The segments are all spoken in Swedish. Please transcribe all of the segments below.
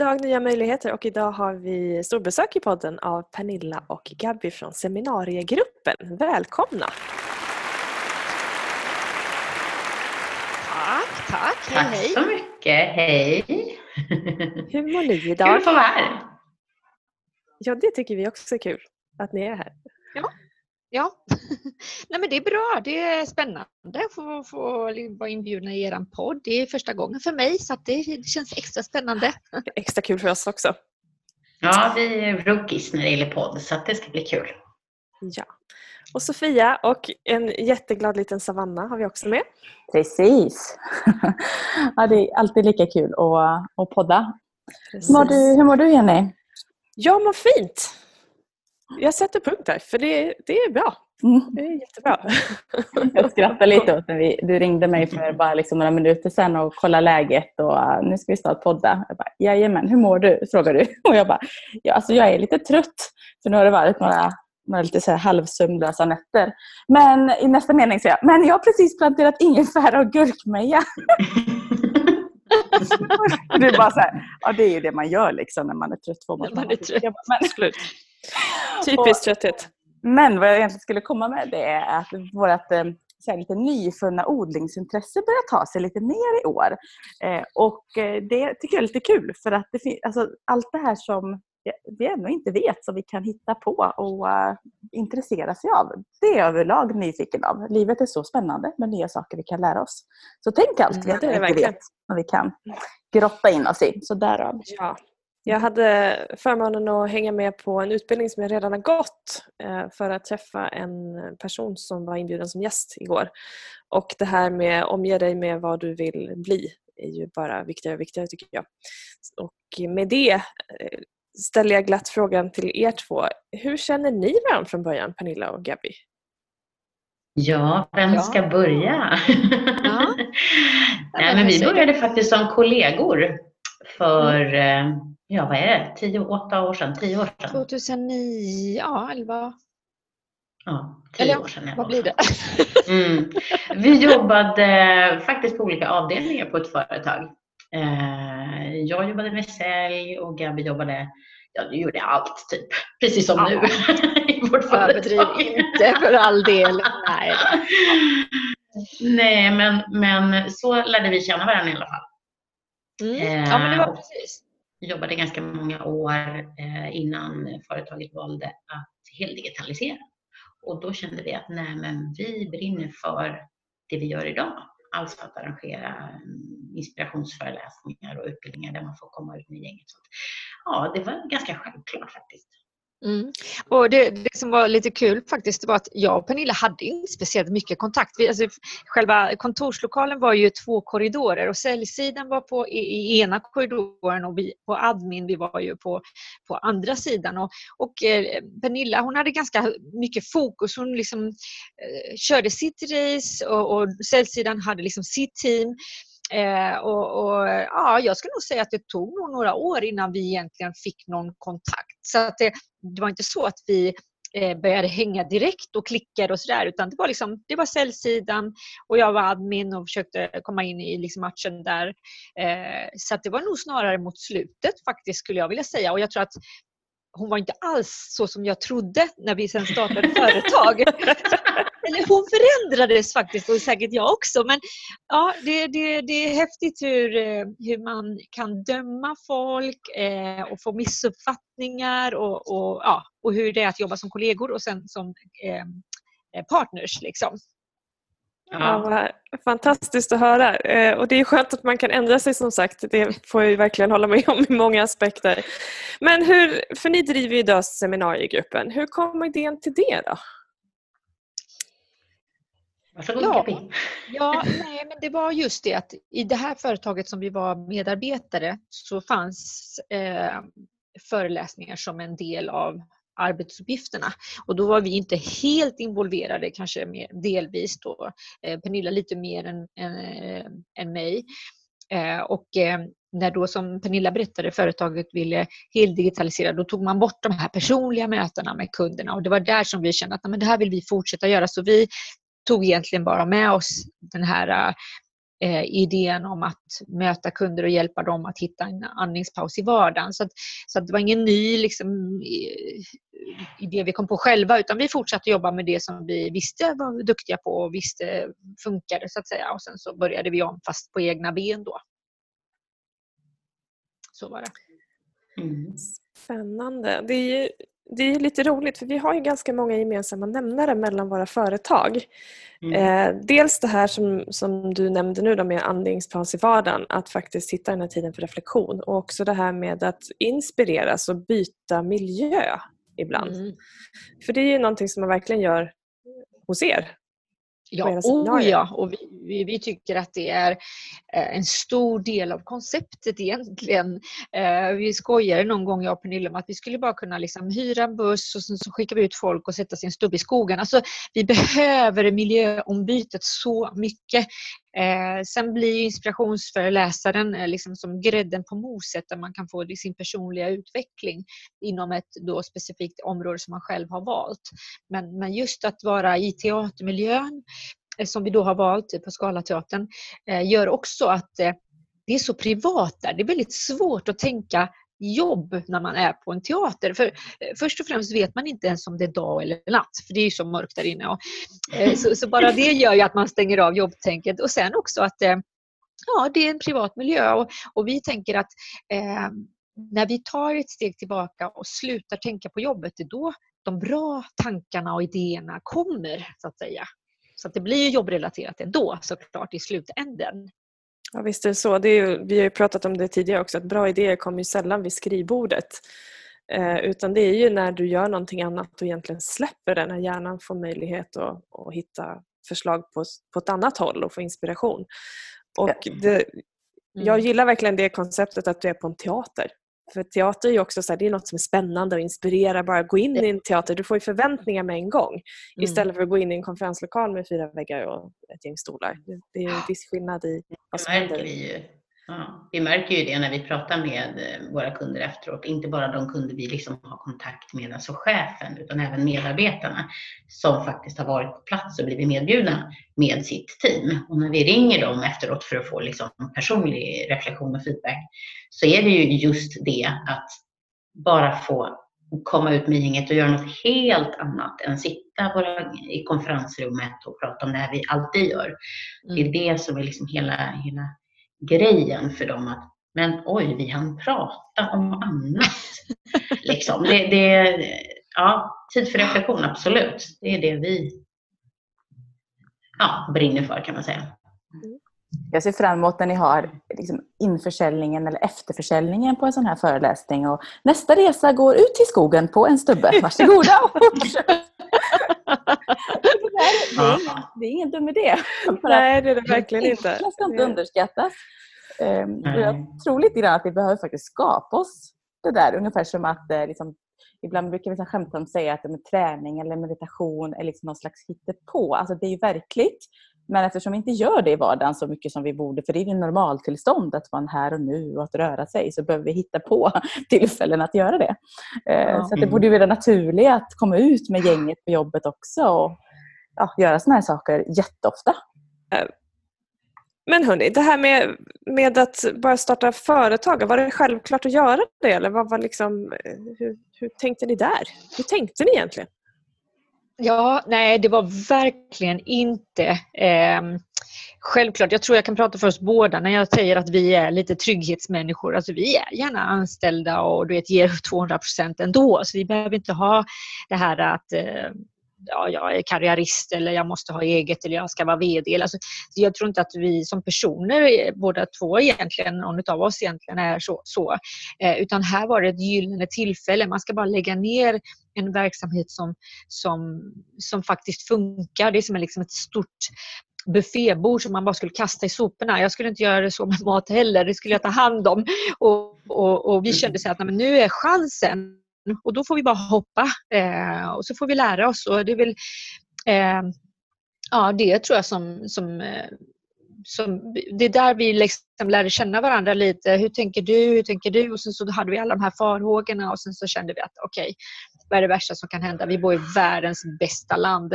Dag, nya möjligheter och idag har vi storbesök i podden av Pernilla och Gabby från seminariegruppen. Välkomna! Tack, tack. Tack hej, så mycket. Hej! Hur mår ni idag? Kul att få vara här. Ja, det tycker vi också är kul att ni är här. Ja, ja. Nej, men det är bra. Det är spännande att få, få vara inbjudna i er podd. Det är första gången för mig så det, det känns extra spännande. Extra kul för oss också. Ja, vi är rookies när det gäller podd så det ska bli kul. Ja. Och Sofia och en jätteglad liten Savanna har vi också med. Precis. ja, det är alltid lika kul att, att podda. Hur mår, du, hur mår du Jenny? Jag mår fint. Jag sätter punkt där, för det, det är bra. Mm. Det är jättebra. Jag skrattade lite åt när vi, du ringde mig för bara liksom några minuter sedan och kollade läget och uh, nu ska vi snart podda. Jag bara, Jajamän, hur mår du? frågar du. Och jag bara, ja, alltså jag är lite trött. För nu har det varit några, några lite så här halvsömnlösa nätter. Men i nästa mening säger jag, men jag har precis planterat ingefära och gurkmeja. det är bara så här, ja det är ju det man gör liksom när man är trött. Får man, man är trött. Men, Typiskt trötthet. Men vad jag egentligen skulle komma med det är att vårt eh, så här, lite nyfunna odlingsintresse börjar ta sig lite mer i år. Eh, och eh, det tycker jag är lite kul för att det alltså, allt det här som vi ännu inte vet som vi kan hitta på och uh, intressera sig av. Det är jag överlag nyfiken av. Livet är så spännande med nya saker vi kan lära oss. Så tänk allt vi mm, inte vet som vi kan grotta in oss i. Så därav. Ja, jag hade förmånen att hänga med på en utbildning som jag redan har gått eh, för att träffa en person som var inbjuden som gäst igår. Och det här med att omge dig med vad du vill bli är ju bara viktigare och viktigare tycker jag. Och med det eh, ställer jag glatt frågan till er två. Hur känner ni varandra från början, Pernilla och Gabby? Ja, vem ska ja. börja? Ja. Nej, men vi började faktiskt som kollegor för mm. Ja vad är det, tio, åtta år sedan, tio år sedan? 2009, ja elva. Ja, tio Eller, år sedan. Vad blir det? Mm. Vi jobbade faktiskt på olika avdelningar på ett företag. Eh, jag jobbade med sälj och Gabi jobbade, ja du gjorde allt typ, precis som ja. nu i vårt företag. inte för all del. Nej. Nej, men, men så lärde vi känna varandra i alla fall. Mm. Ja, men det var eh, precis jobbade ganska många år eh, innan företaget valde att heldigitalisera. Och då kände vi att nej, men vi brinner för det vi gör idag. Alltså att arrangera mm, inspirationsföreläsningar och utbildningar där man får komma ut med gänget. Så ja, det var ganska självklart faktiskt. Mm. Och det, det, som var lite kul faktiskt var att jag och Pernilla hade inte speciellt mycket kontakt. Vi, alltså, själva kontorslokalen var ju två korridorer och säljsidan var på i, i ena korridoren och vi på admin vi var ju på, på andra sidan. Och, och eh, Pernilla hon hade ganska mycket fokus. Hon liksom, eh, körde sitt race och, och säljsidan hade liksom sitt team. Eh, och, och, ja, jag skulle nog säga att det tog nog några år innan vi egentligen fick någon kontakt. Så att det, det var inte så att vi eh, började hänga direkt och klickade och sådär utan det var, liksom, det var säljsidan och jag var admin och försökte komma in i liksom matchen där. Eh, så det var nog snarare mot slutet faktiskt skulle jag vilja säga och jag tror att hon var inte alls så som jag trodde när vi sen startade företag. Eller hon förändrades faktiskt och säkert jag också. Men ja, det, det, det är häftigt hur, eh, hur man kan döma folk eh, och få missuppfattningar och, och, ja, och hur det är att jobba som kollegor och sen som eh, partners. Liksom. Ja. fantastiskt att höra. Eh, och det är skönt att man kan ändra sig som sagt. Det får jag verkligen hålla med om i många aspekter. Men hur, för ni driver ju idag seminariegruppen. Hur kom idén till det då? Varsågod ja, ja nej, men det var just det att i det här företaget som vi var medarbetare så fanns eh, föreläsningar som en del av arbetsuppgifterna. Och då var vi inte helt involverade, kanske mer, delvis då, eh, Pernilla lite mer än, än, än mig. Eh, och eh, när då som Pernilla berättade företaget ville heldigitalisera då tog man bort de här personliga mötena med kunderna och det var där som vi kände att men det här vill vi fortsätta göra så vi tog egentligen bara med oss den här eh, idén om att möta kunder och hjälpa dem att hitta en andningspaus i vardagen. Så, att, så att det var ingen ny liksom, idé vi kom på själva utan vi fortsatte jobba med det som vi visste var duktiga på och visste funkade så att säga. Och sen så började vi om fast på egna ben då. Så var det. Mm. Spännande. Det är, ju, det är lite roligt för vi har ju ganska många gemensamma nämnare mellan våra företag. Mm. Eh, dels det här som, som du nämnde nu då med andningspaus i vardagen, att faktiskt hitta den här tiden för reflektion och också det här med att inspireras och byta miljö ibland. Mm. För det är ju någonting som man verkligen gör hos er Ja, oh ja, och vi, vi, vi, tycker att det är eh, en stor del av konceptet egentligen. Eh, vi skojade någon gång, jag och Pernilla, om att vi skulle bara kunna liksom hyra en buss och sen så skickar vi ut folk och sätta sin stubb i skogen. Alltså, vi behöver miljöombytet så mycket. Eh, sen blir inspirationsföreläsaren liksom som grädden på moset där man kan få sin personliga utveckling inom ett då specifikt område som man själv har valt. Men, men just att vara i teatermiljön Eh, som vi då har valt på Scalateatern eh, gör också att eh, det är så privat där. Det är väldigt svårt att tänka jobb när man är på en teater. För Först och främst vet man inte ens om det är dag eller natt, för det är ju så mörkt där inne. Och, så, så, bara det gör ju att man stänger av jobbtänket. Och sen också att ja, det är en privat miljö och, och vi tänker att eh, när vi tar ett steg tillbaka och slutar tänka på jobbet, det är då de bra tankarna och idéerna kommer, så att säga. Så det blir jobbrelaterat ändå såklart i slutänden. Ja, visst är det så. Det är vi har ju pratat om det tidigare också, att bra idéer kommer ju sällan vid skrivbordet. Eh, utan det är ju när du gör någonting annat och egentligen släpper det, när hjärnan får möjlighet att, att hitta förslag på, på ett annat håll och få inspiration. Och det, jag mm. gillar verkligen det konceptet att du är på en teater. För teater är ju också så här, det är något som är spännande och inspirerar. Bara gå in i en teater, du får ju förväntningar med en gång. Mm. Istället för att gå in i en konferenslokal med fyra väggar och ett gäng stolar. Det är en viss skillnad i vad som händer. Vi, ju. Ja, vi märker ju det när vi pratar med eh, våra kunder efteråt. Inte bara de kunder vi liksom har kontakt med, alltså chefen, utan även medarbetarna som faktiskt har varit på plats och blivit medbjudna med sitt team. Och när vi ringer dem efteråt för att få liksom personlig reflektion och feedback så är det ju just det att bara få komma ut med gänget och göra något helt annat än sitta bara i konferensrummet och prata om det här vi alltid gör. Det är mm. det som är liksom hela, hela grejen för dem att men oj, vi hann prata om annat. liksom. det, det, ja, tid för reflektion, absolut. Det är det vi ja, brinner för kan man säga. Jag ser fram emot när ni har liksom införsäljningen eller efterförsäljningen på en sån här föreläsning. Och nästa resa går ut till skogen på en stubbe. Varsågoda och det, är ingen, det är ingen dum idé. Nej, det är det verkligen inte. Det ska inte underskattas. Um, jag tror lite grann att vi behöver faktiskt skapa oss det där. Ungefär som att eh, liksom, ibland brukar vi skämta om säga att med träning eller meditation är liksom någon slags hittepå. Alltså det är ju verkligt. Men eftersom vi inte gör det i vardagen så mycket som vi borde, för det är ju normaltillstånd att vara här och nu och att röra sig, så behöver vi hitta på tillfällen att göra det. Eh, ja. Så det borde ju vara naturligt att komma ut med gänget på jobbet också och ja, göra sådana här saker jätteofta. Eh, men hörni, det här med, med att bara starta företag, var det självklart att göra det? Eller vad var liksom, eh, hur, hur tänkte ni där? Hur tänkte ni egentligen? Ja, nej det var verkligen inte eh, självklart. Jag tror jag kan prata för oss båda när jag säger att vi är lite trygghetsmänniskor. Alltså vi är gärna anställda och du vet, ger 200 procent ändå. Så vi behöver inte ha det här att eh, ja, jag är karriärist eller jag måste ha eget eller jag ska vara VD. Alltså, jag tror inte att vi som personer, båda två egentligen, någon av oss egentligen är så. så. Eh, utan här var det ett gyllene tillfälle. Man ska bara lägga ner en verksamhet som, som, som faktiskt funkar. Det är som liksom ett stort buffébord som man bara skulle kasta i soporna. Jag skulle inte göra det så med mat heller, det skulle jag ta hand om. Och, och, och vi kände så att nej, nu är chansen och då får vi bara hoppa eh, och så får vi lära oss. Och det är väl eh, ja, det tror jag som, som, eh, som det är där vi liksom lärde känna varandra lite. Hur tänker du? Hur tänker du? Och sen så hade vi alla de här farhågorna och sen så kände vi att okej, okay, vad är det värsta som kan hända? Vi bor i världens bästa land.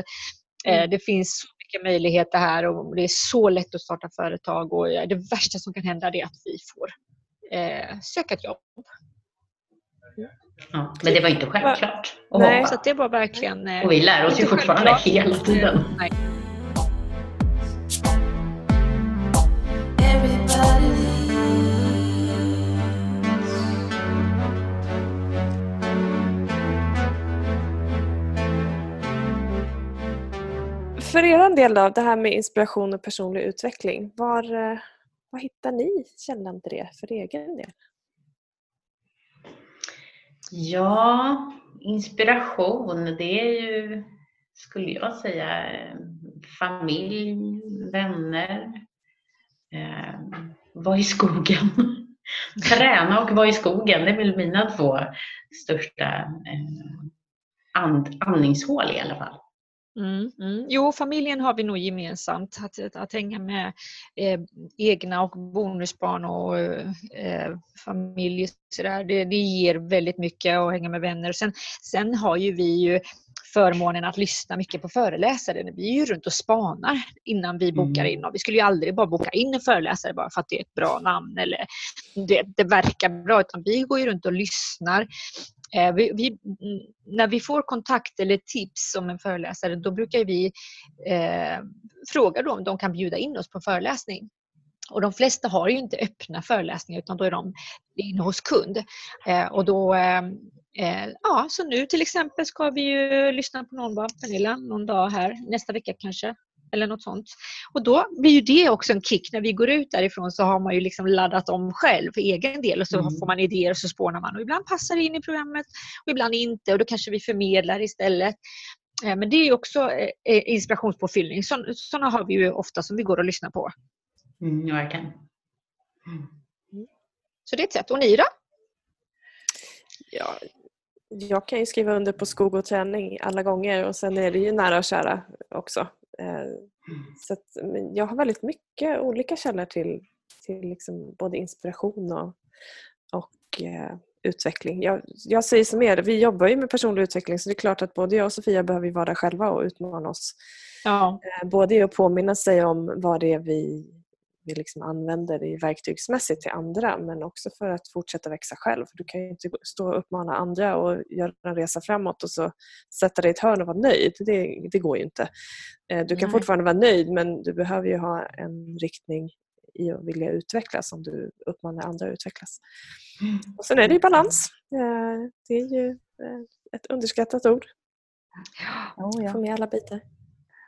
Eh, mm. Det finns så mycket möjligheter här och det är så lätt att starta företag och det värsta som kan hända är att vi får eh, söka ett jobb. Ja, men det var inte självklart. Nej, så det var verkligen... Eh, och vi lär oss ju fortfarande hela tiden. Nej. För er del då, det här med inspiration och personlig utveckling. Var, eh, var hittar ni källan till det för egen del? Ja, inspiration det är ju, skulle jag säga, familj, vänner, eh, vara i skogen. Träna och vara i skogen, det är väl mina två största eh, and, andningshål i alla fall. Mm, mm. Jo, familjen har vi nog gemensamt. Att, att hänga med eh, egna och bonusbarn och eh, familj. Så där, det, det ger väldigt mycket att hänga med vänner. Sen, sen har ju vi ju förmånen att lyssna mycket på föreläsare. Vi är ju runt och spanar innan vi bokar mm. in. Och vi skulle ju aldrig bara boka in en föreläsare bara för att det är ett bra namn eller det, det verkar bra. Utan vi går ju runt och lyssnar Eh, vi, vi, mm, när vi får kontakt eller tips om en föreläsare då brukar vi eh, fråga dem om de kan bjuda in oss på föreläsning. Och de flesta har ju inte öppna föreläsningar utan då är de inne hos kund. Eh, och då, eh, eh ja, så nu till exempel ska vi ju lyssna på någon, bara, Pernilla, någon dag här, nästa vecka kanske eller något sånt. Och då blir ju det också en kick. När vi går ut därifrån så har man ju liksom laddat om själv för egen del och så mm. får man idéer och så spånar man. Och ibland passar det in i programmet och ibland inte och då kanske vi förmedlar istället. Eh, men det är också eh, eh, inspirationspåfyllning. Sådana har vi ju ofta som vi går och lyssnar på. Mm, verkligen. Mm. Så det är ett sätt. Och ni då? Ja, jag kan ju skriva under på skog och träning alla gånger och sen är det ju nära och kära också. Eh, mm. Så jag har väldigt mycket olika källor till, till liksom både inspiration och, och eh, utveckling. Jag, jag säger som er, vi jobbar ju med personlig utveckling så det är klart att både jag och Sofia behöver vara där själva och utmana oss. Ja. Eh, både i att påminna sig om vad det är vi vi liksom använder det verktygsmässigt till andra men också för att fortsätta växa själv. du kan ju inte stå och uppmana andra och göra en resa framåt och så sätta dig i ett hörn och vara nöjd. Det, det går ju inte. Eh, du kan Nej. fortfarande vara nöjd men du behöver ju ha en riktning i att vilja utvecklas om du uppmanar andra att utvecklas. Mm. Och Sen är det ju balans. Eh, det är ju eh, ett underskattat ord. Oh, ja. Få med alla bitar.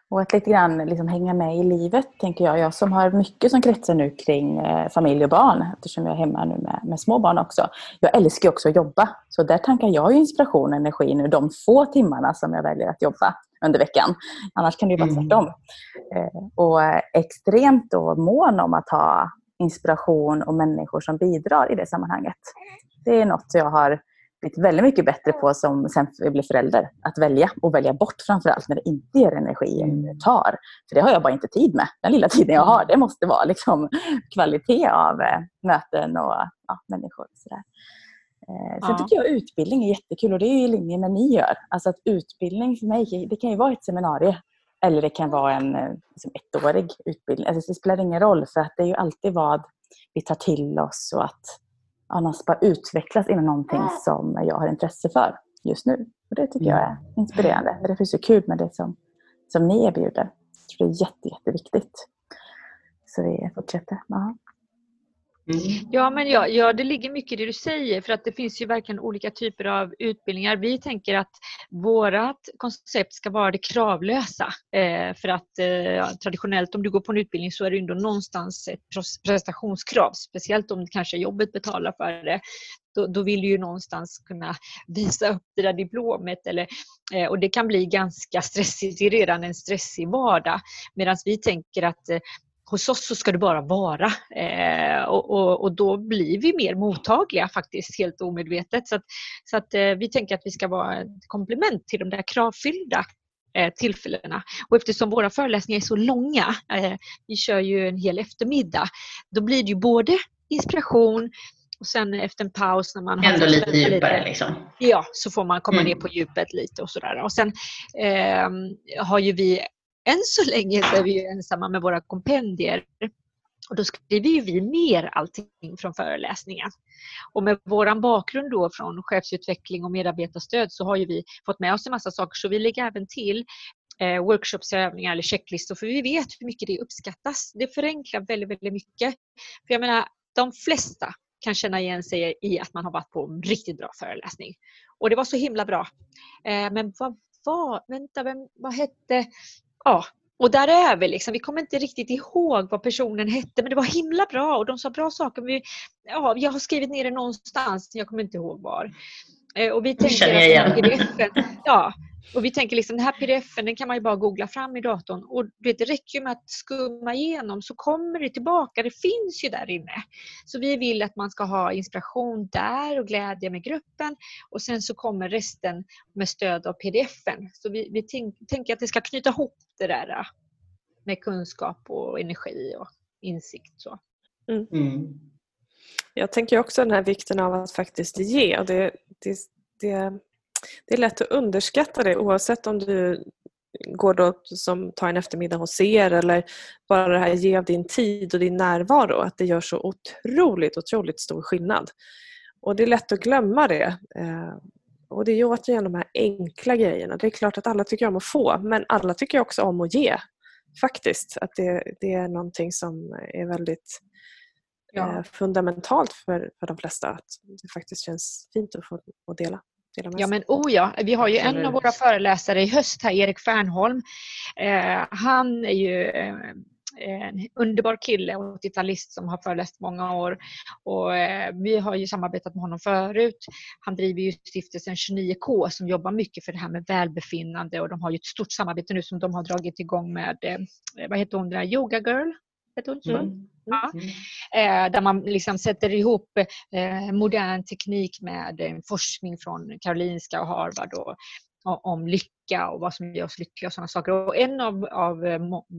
Och att lite grann liksom hänga med i livet, tänker jag. Jag som har mycket som kretsar nu kring eh, familj och barn, eftersom jag är hemma nu med, med små barn också. Jag älskar också att jobba, så där tankar jag inspiration och energi nu de få timmarna som jag väljer att jobba under veckan. Annars kan det ju vara mm. tvärtom. Eh, och extremt då mån om att ha inspiration och människor som bidrar i det sammanhanget. Det är något jag har blivit väldigt mycket bättre på som sen vi blev förälder. Att välja och välja bort framförallt när det inte ger energi mm. tar. För det har jag bara inte tid med. Den lilla tiden jag har, det måste vara liksom kvalitet av eh, möten och ja, människor. Och sådär. Eh, sen ja. tycker jag utbildning är jättekul och det är i linje med ni gör. Alltså att utbildning för mig, det kan ju vara ett seminarium eller det kan vara en eh, liksom ettårig utbildning. Alltså det spelar ingen roll för att det är ju alltid vad vi tar till oss och att annars bara utvecklas inom någonting som jag har intresse för just nu. Och Det tycker jag är inspirerande. Det finns så kul med det som, som ni erbjuder. Jag tror det är jätte, jätteviktigt. Så vi fortsätter. Aha. Mm. Ja, men ja, ja, det ligger mycket i det du säger för att det finns ju verkligen olika typer av utbildningar. Vi tänker att vårt koncept ska vara det kravlösa. Eh, för att eh, traditionellt om du går på en utbildning så är det ändå någonstans ett prestationskrav. Speciellt om kanske jobbet betalar för det. Då, då vill du ju någonstans kunna visa upp det där diplomet. Eller, eh, och det kan bli ganska stressigt, det är redan en stressig vardag. Medan vi tänker att eh, hos oss så ska det bara vara eh, och, och, och, då blir vi mer mottagliga faktiskt helt omedvetet. Så, att, så att, eh, vi tänker att vi ska vara ett komplement till de där kravfyllda eh, tillfällena. Och eftersom våra föreläsningar är så långa, eh, vi kör ju en hel eftermiddag, då blir det ju både inspiration och sen efter en paus när man Ändå har lite djupare lite, liksom. Ja, så får man komma mm. ner på djupet lite och sådär. Och sen eh, har ju vi än så länge så är vi ensamma med våra kompendier. Och då skriver ju vi mer allting från föreläsningen. Och med vår bakgrund då från chefsutveckling och medarbetarstöd så har ju vi fått med oss en massa saker så vi lägger även till eh, workshopsövningar eller checklistor för vi vet hur mycket det uppskattas. Det förenklar väldigt, väldigt mycket. För jag menar, de flesta kan känna igen sig i att man har varit på en riktigt bra föreläsning. Och det var så himla bra. Eh, men vad var, vänta, vem, vad hette, ja, och där är vi. Liksom. Vi kommer inte riktigt ihåg vad personen hette men det var himla bra och de sa bra saker. Vi, ja, jag har skrivit ner det någonstans, jag kommer inte ihåg var. Eh, och vi tänker att pdf ja, och vi tänker liksom den här pdf-en den kan man ju bara googla fram i datorn och det räcker med att skumma igenom så kommer det tillbaka. Det finns ju där inne. Så vi vill att man ska ha inspiration där och glädje med gruppen och sen så kommer resten med stöd av pdf-en. Så vi, vi tänker att det ska knyta ihop det där äh, med kunskap och energi och insikt. Så. Mm. Mm. Jag tänker också den här vikten av att faktiskt ge. Det, det, det det är lätt att underskatta det oavsett om du går då som tar en eftermiddag hos er eller bara det här ge av din tid och din närvaro. Att det gör så otroligt, otroligt stor skillnad. Och det är lätt att glömma det. Eh, och det är ju återigen de här enkla grejerna. Det är klart att alla tycker om att få men alla tycker också om att ge. Faktiskt. Att det, det är någonting som är väldigt ja. Eh, fundamentalt för, för de flesta. Att det faktiskt känns fint att få att dela. Ja men oh ja, vi har ju en av våra föreläsare i höst här, Erik Fernholm. Eh, han är ju eh, en underbar kille, 80-talist som har föreläst många år. Och, eh, vi har ju samarbetat med honom förut. Han driver ju stiftelsen 29K som jobbar mycket för det här med välbefinnande och de har ju ett stort samarbete nu som de har dragit igång med, eh, vad heter hon, där Yoga Girl? Så? Mm. Ja. Mm. Eh, där man liksom sätter ihop eh, modern teknik med eh, forskning från Karolinska och Harvard och, och, om lycka och vad som gör oss lyckliga och sådana saker. Och en av, av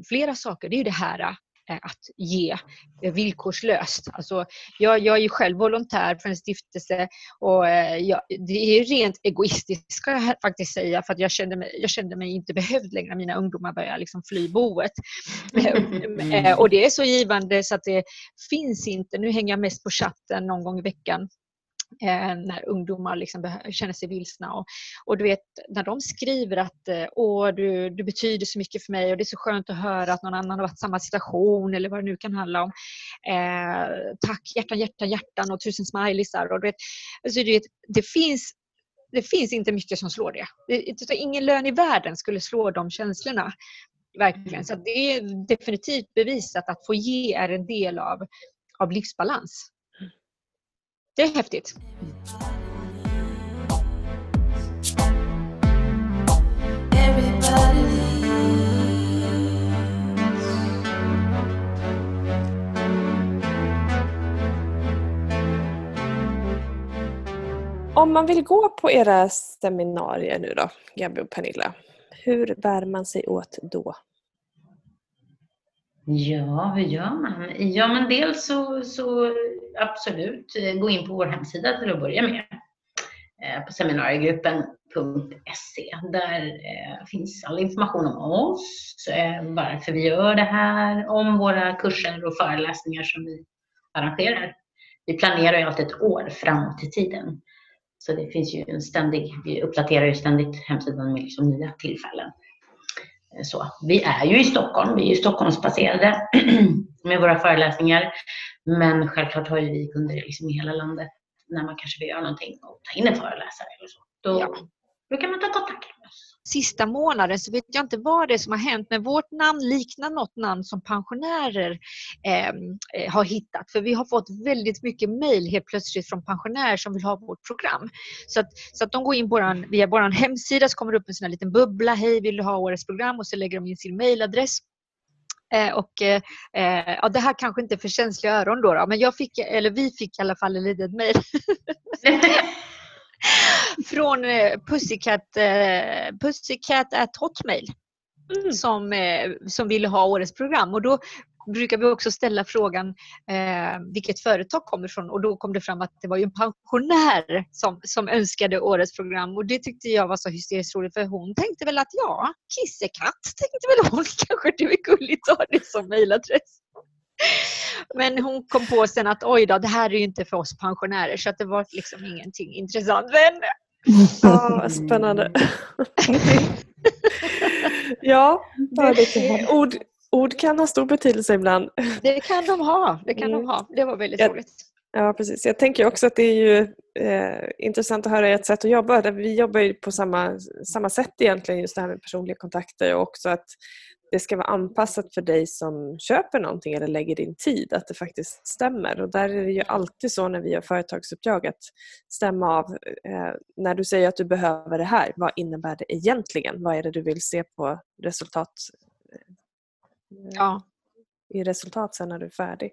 flera saker det är ju det här att ge eh, villkorslöst. Alltså, jag, jag är ju själv volontär för en stiftelse och eh, jag, det är rent egoistiskt ska jag faktiskt säga för att jag kände mig, jag kände mig inte behövd längre när mina ungdomar började liksom fly boet. Mm. och det är så givande så att det finns inte, nu hänger jag mest på chatten någon gång i veckan Eh, Eh, när ungdomar liksom känner sig vilsna. Och, och, du vet, när de skriver att eh, Åh, du, du betyder så mycket för mig och det är så skönt att höra att någon annan har varit i samma situation eller vad det nu kan handla om. Eh, tack, hjärtan, hjärtan, hjärtan och tusen smileysar. Och du vet, alltså, du vet, det, finns, det finns inte mycket som slår det. det. Ingen lön i världen skulle slå de känslorna. Verkligen. Så det är definitivt bevisat att få ge är en del av, av livsbalans. Det är häftigt. Om man vill gå på era seminarier nu då, Gabby och Pernilla, hur bär man sig åt då? Ja, hur gör man? Ja, men dels så, så absolut eh, gå in på vår hemsida till att börja med. Eh, på seminariegruppen.se. Där eh, finns all information om oss, varför vi gör det här, om våra kurser och föreläsningar som vi arrangerar. Vi planerar ju alltid ett år framåt i tiden. Så det finns ju en ständig, vi uppdaterar ju ständigt hemsidan med liksom nya tillfällen. Så, vi är ju i Stockholm, vi är ju Stockholmsbaserade med våra föreläsningar. Men självklart har ju vi kunder liksom i hela landet när man kanske vill göra någonting och ta in en föreläsare eller så. Då, ja. då kan man ta kontakt med oss. Sista månaden så vet jag inte vad det är som har hänt men vårt namn liknar något namn som pensionärer ehm, eh, har hittat. För vi har fått väldigt mycket mejl helt plötsligt från pensionärer som vill ha vårt program. Så att, så att de går in våran, via vår hemsida så kommer det upp en sån här liten bubbla. Hej, vill du ha årets program? Och så lägger de in sin mejladress Eh, och, eh, eh, ja, det här kanske inte är för känsliga öron då, då, men jag fick, eller vi fick i alla fall ett litet mejl. Från eh, Pussycat, eh, Pussycat at Hotmail. Mm. Som, eh, som ville ha årets program. Och då brukar vi också ställa frågan eh, vilket företag kommer ifrån och då kom det fram att det var ju en pensionär som, som önskade årets program och det tyckte jag var så hysteriskt roligt för hon tänkte väl att ja, kissekatt tänkte väl hon kanske det är gulligt att ha det som mejladress. Men hon kom på sen att oj då, det här är ju inte för oss pensionärer så att det var liksom ingenting intressant. Men... Ja, spännande. ja, det, ord, ord kan ha stor betydelse ibland. Det kan de ha. Det kan mm. de ha. Det var väldigt ja. roligt. Ja, precis. Jag tänker också att det är ju eh, intressant att höra ert sätt att jobba. Vi jobbar ju på samma, samma sätt egentligen, just det här med personliga kontakter och också att det ska vara anpassat för dig som köper någonting eller lägger din tid, att det faktiskt stämmer. Och där är det ju alltid så när vi gör företagsuppdrag att stämma av. Eh, när du säger att du behöver det här, vad innebär det egentligen? Vad är det du vill se på resultat ja. i resultat sen när du är färdig?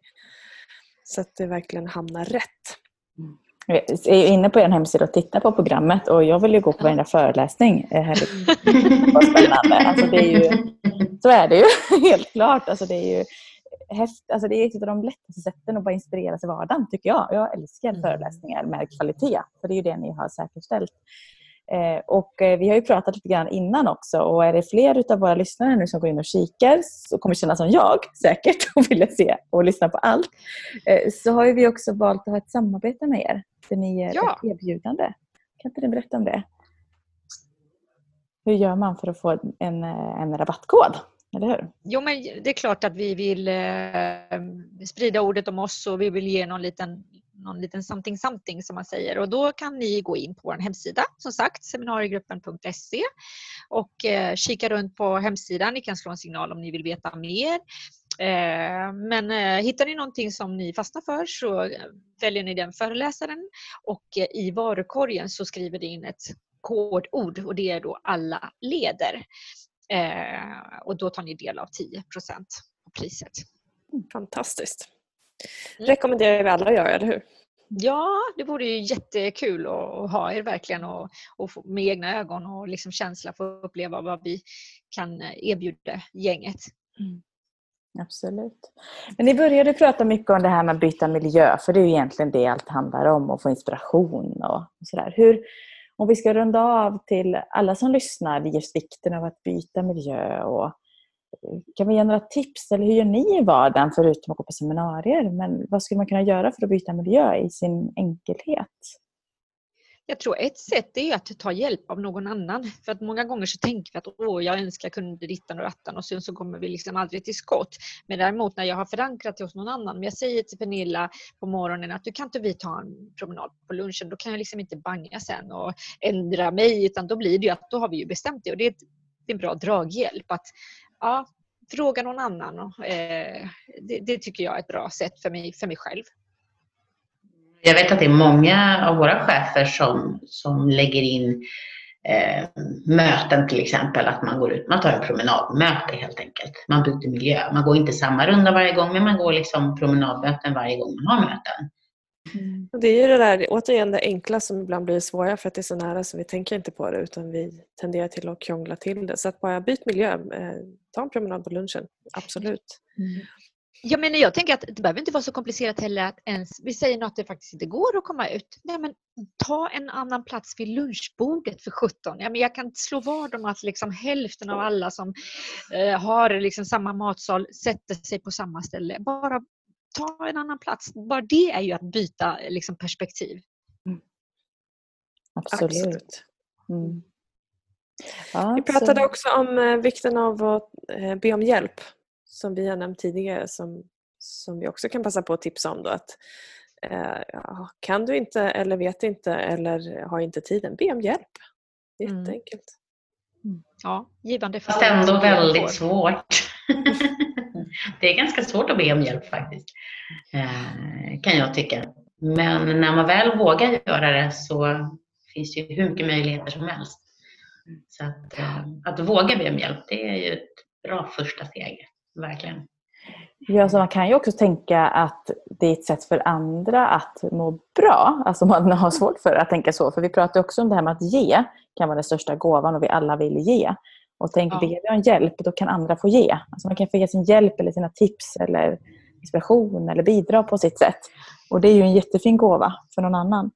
Så att det verkligen hamnar rätt. Mm. Jag är inne på er hemsida och tittar på programmet och jag vill ju gå på varenda föreläsning. Vad spännande. Alltså det är ju, så är det ju helt klart. Alltså det är ju häft, alltså det är ett av de lättaste sätten att bara inspireras i vardagen tycker jag. Jag älskar mm. föreläsningar med kvalitet. För det är ju det ni har säkerställt. Eh, och eh, vi har ju pratat lite grann innan också och är det fler av våra lyssnare nu som går in och kikar och kommer känna som jag säkert och vill se och lyssna på allt eh, så har vi också valt att ha ett samarbete med er där ni ger ja. ett erbjudande. Kan inte du berätta om det? Hur gör man för att få en, en rabattkod? Eller hur? Jo, men det är klart att vi vill eh, sprida ordet om oss och vi vill ge någon liten någon liten something something som man säger och då kan ni gå in på vår hemsida som sagt seminariegruppen.se och eh, kika runt på hemsidan. Ni kan slå en signal om ni vill veta mer. Eh, men eh, hittar ni någonting som ni fastnar för så eh, väljer ni den föreläsaren och eh, i varukorgen så skriver ni in ett kodord och det är då alla leder. Eh, och då tar ni del av 10% på priset. Fantastiskt. Mm. rekommenderar vi alla att göra, eller hur? Ja, det vore ju jättekul att ha er verkligen och, och med egna ögon och liksom känsla få uppleva vad vi kan erbjuda gänget. Mm. Absolut. Men ni började prata mycket om det här med att byta miljö, för det är ju egentligen det allt handlar om, att få inspiration och sådär. Hur, om vi ska runda av till alla som lyssnar, just vikten av att byta miljö och kan vi ge några tips? Eller hur gör ni i vardagen förutom att gå på seminarier? Men vad skulle man kunna göra för att byta miljö i sin enkelhet? Jag tror ett sätt är att ta hjälp av någon annan. För att många gånger så tänker vi att Åh, jag önskar jag kunde dittan och rattan och sen så kommer vi liksom aldrig till skott. Men däremot när jag har förankrat det hos någon annan, om jag säger till Pernilla på morgonen att du kan inte vi ta en promenad på lunchen, då kan jag liksom inte banga sen och ändra mig utan då blir det ju att då har vi ju bestämt det och det är, det är en bra draghjälp. Att ja, fråga någon annan. Och, eh, det, det, tycker jag är ett bra sätt för mig, för mig själv. Jag vet att det är många av våra chefer som, som lägger in eh, möten till exempel, att man går ut, man tar en promenadmöte helt enkelt. Man byter miljö. Man går inte samma runda varje gång, men man går liksom promenadmöten varje gång man har möten. Mm. Det är ju det där, återigen det enkla som ibland blir svåra för att det är så nära så vi tänker inte på det utan vi tenderar till att krångla till det. Så att bara byt miljö, eh, ta en promenad på lunchen, absolut. Mm. Ja, men jag tänker att det behöver inte vara så komplicerat heller att ens, vi säger något det faktiskt inte går att komma ut. Nej, men ta en annan plats vid lunchbordet för 17. Ja, men jag kan slå vad om att liksom hälften av alla som eh, har liksom samma matsal sätter sig på samma ställe. Bara ta en annan plats. Bara det är ju att byta liksom, perspektiv. Mm. Absolut. Absolut. Mm. Ja, vi pratade så... också om eh, vikten av att eh, be om hjälp som vi har nämnt tidigare som, som vi också kan passa på att tipsa om. Då, att, eh, kan du inte eller vet inte eller har inte tiden, be om hjälp. Mm. Jätteenkelt. Mm. Ja, givande för Fast ändå väldigt svårt. det är ganska svårt att be om hjälp faktiskt, eh, kan jag tycka. Men när man väl vågar göra det så finns det ju hur mycket möjligheter som helst. Så att, eh, att våga be om hjälp, det är ju ett bra första steg, verkligen. Ja, så man kan ju också tänka att det är ett sätt för andra att må bra. Alltså man har svårt för att tänka så. För vi pratar också om det här med att ge kan vara den största gåvan och vi alla vill ge och tänker Ja. ger jag en hjälp, då kan andra få ge. Alltså man kan få ge sin hjälp eller sina tips eller inspiration eller bidra på sitt sätt. Och det är ju en jättefin gåva för någon annan.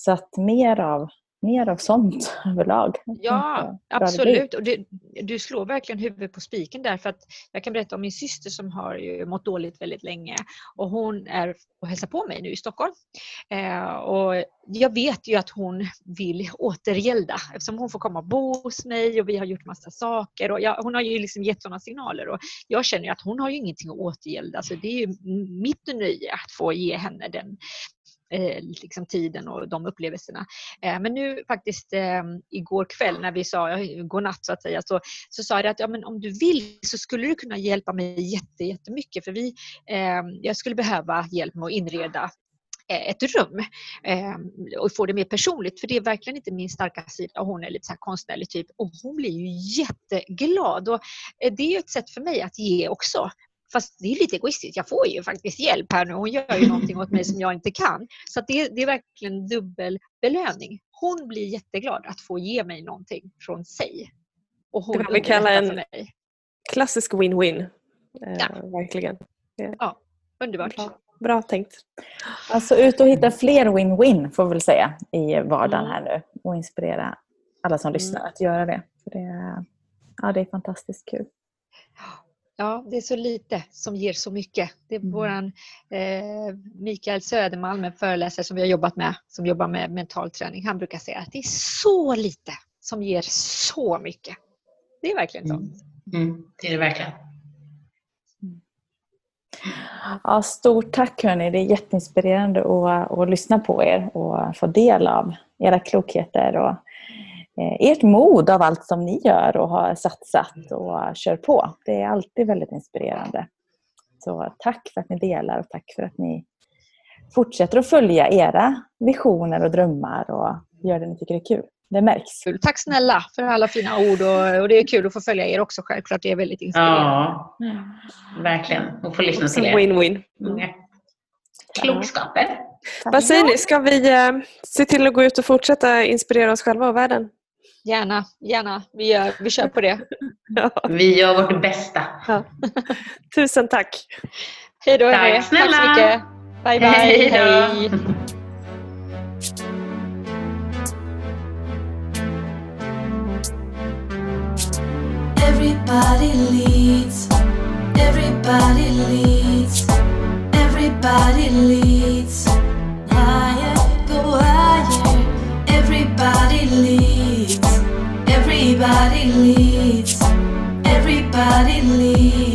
Så att mer av, mer av sånt överlag. Ja, absolut. Och det, du slår verkligen huvudet på spiken där. För att jag kan berätta om min syster som har ju mått dåligt väldigt länge. Och hon är och hälsar på mig nu i Stockholm. Eh, och jag vet ju att hon vill återgälda eftersom hon får komma och bo hos mig och vi har gjort massa saker. Och jag, hon har ju liksom gett sådana signaler och jag känner ju att hon har ju ingenting att återgälda. Så det är ju mitt nöje att få ge henne den eh, liksom tiden och de upplevelserna. Eh, men nu faktiskt eh, igår kväll när vi sa godnatt så att säga så, så sa jag att ja, men om du vill så skulle du kunna hjälpa mig jätte, jättemycket för vi, eh, jag skulle behöva hjälp med att inreda eh, ett rum ehm, och få det mer personligt för det är verkligen inte min starka sida hon är lite så här konstnärlig typ och hon blir ju jätteglad och eh, det är ju ett sätt för mig att ge också Fast det är lite egoistiskt. Jag får ju faktiskt hjälp här nu. Hon gör ju någonting åt mig som jag inte kan. Så att det, det är verkligen dubbel belöning. Hon blir jätteglad att få ge mig någonting från sig. Och hon Det var vi underlättar en-. Klassisk win-win. Eh, Ja. Verkligen. Underbart. Bra, bra tänkt. Alltså ut och hitta fler win-win får vi väl säga i vardagen Mm. här nu och inspirera alla som Mm. lyssnar att göra det. För det, är- ja, det är fantastiskt kul. Ja, det är så lite som ger så mycket. Det är Mm. våran eh, Mikael Södermalm, en föreläsare som vi har jobbat med, som jobbar med mental träning. Han brukar säga att det är så lite som ger så mycket. Det är verkligen så. Mm. Mm, det är det verkligen. Ja, stort tack hörni. Det är jätteinspirerande att, att lyssna på er och få del av era klokheter och ert mod av allt som ni gör och har satsat och kör på. Det är alltid väldigt inspirerande. Så tack för att ni delar och tack för att ni fortsätter att följa era visioner och drömmar och gör det ni tycker är kul. Det märks. Kul. Tack snälla för alla fina ord och, och det är kul att få följa er också självklart. Det är väldigt inspirerande. Ja, verkligen. Och få lyssna till er. win-win. Många klokskaper. Vad säger ni? Ska vi eh, se till att gå ut och fortsätta inspirera oss själva och världen? Gärna, gärna. Vi, gör, vi kör på det. Ja. Vi gör vårt bästa. Tusen tack! Hej då Tack. Tack snälla. så mycket. Bye bye. Hej då. Hej. Everybody leads. Everybody leads. Everybody leads. Higher, go higher. Everybody leads. Everybody leads. Everybody leads.